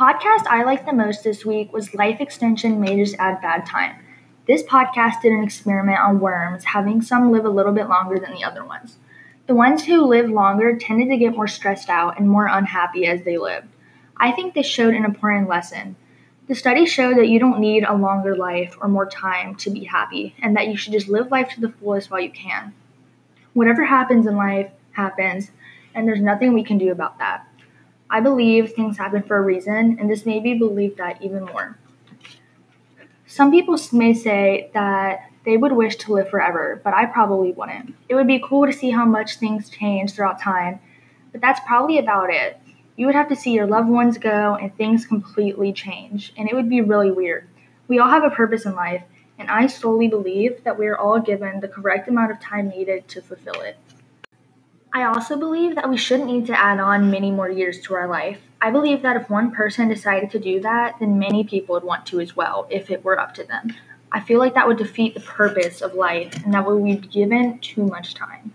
podcast I liked the most this week was Life Extensions May Just Add Bad Time. This podcast did an experiment on worms, having some live a little bit longer than the other ones. The ones who lived longer tended to get more stressed out and more unhappy as they lived. I think this showed an important lesson. The study showed that you don't need a longer life or more time to be happy, and that you should just live life to the fullest while you can. Whatever happens in life happens, and there's nothing we can do about that. I believe things happen for a reason, and this made me believe that even more. Some people may say that they would wish to live forever, but I probably wouldn't. It would be cool to see how much things change throughout time, but that's probably about it. You would have to see your loved ones go and things completely change, and it would be really weird. We all have a purpose in life, and I solely believe that we are all given the correct amount of time needed to fulfill it. I also believe that we shouldn't need to add on many more years to our life. I believe that if one person decided to do that, then many people would want to as well, if it were up to them. I feel like that would defeat the purpose of life and that we would be given too much time.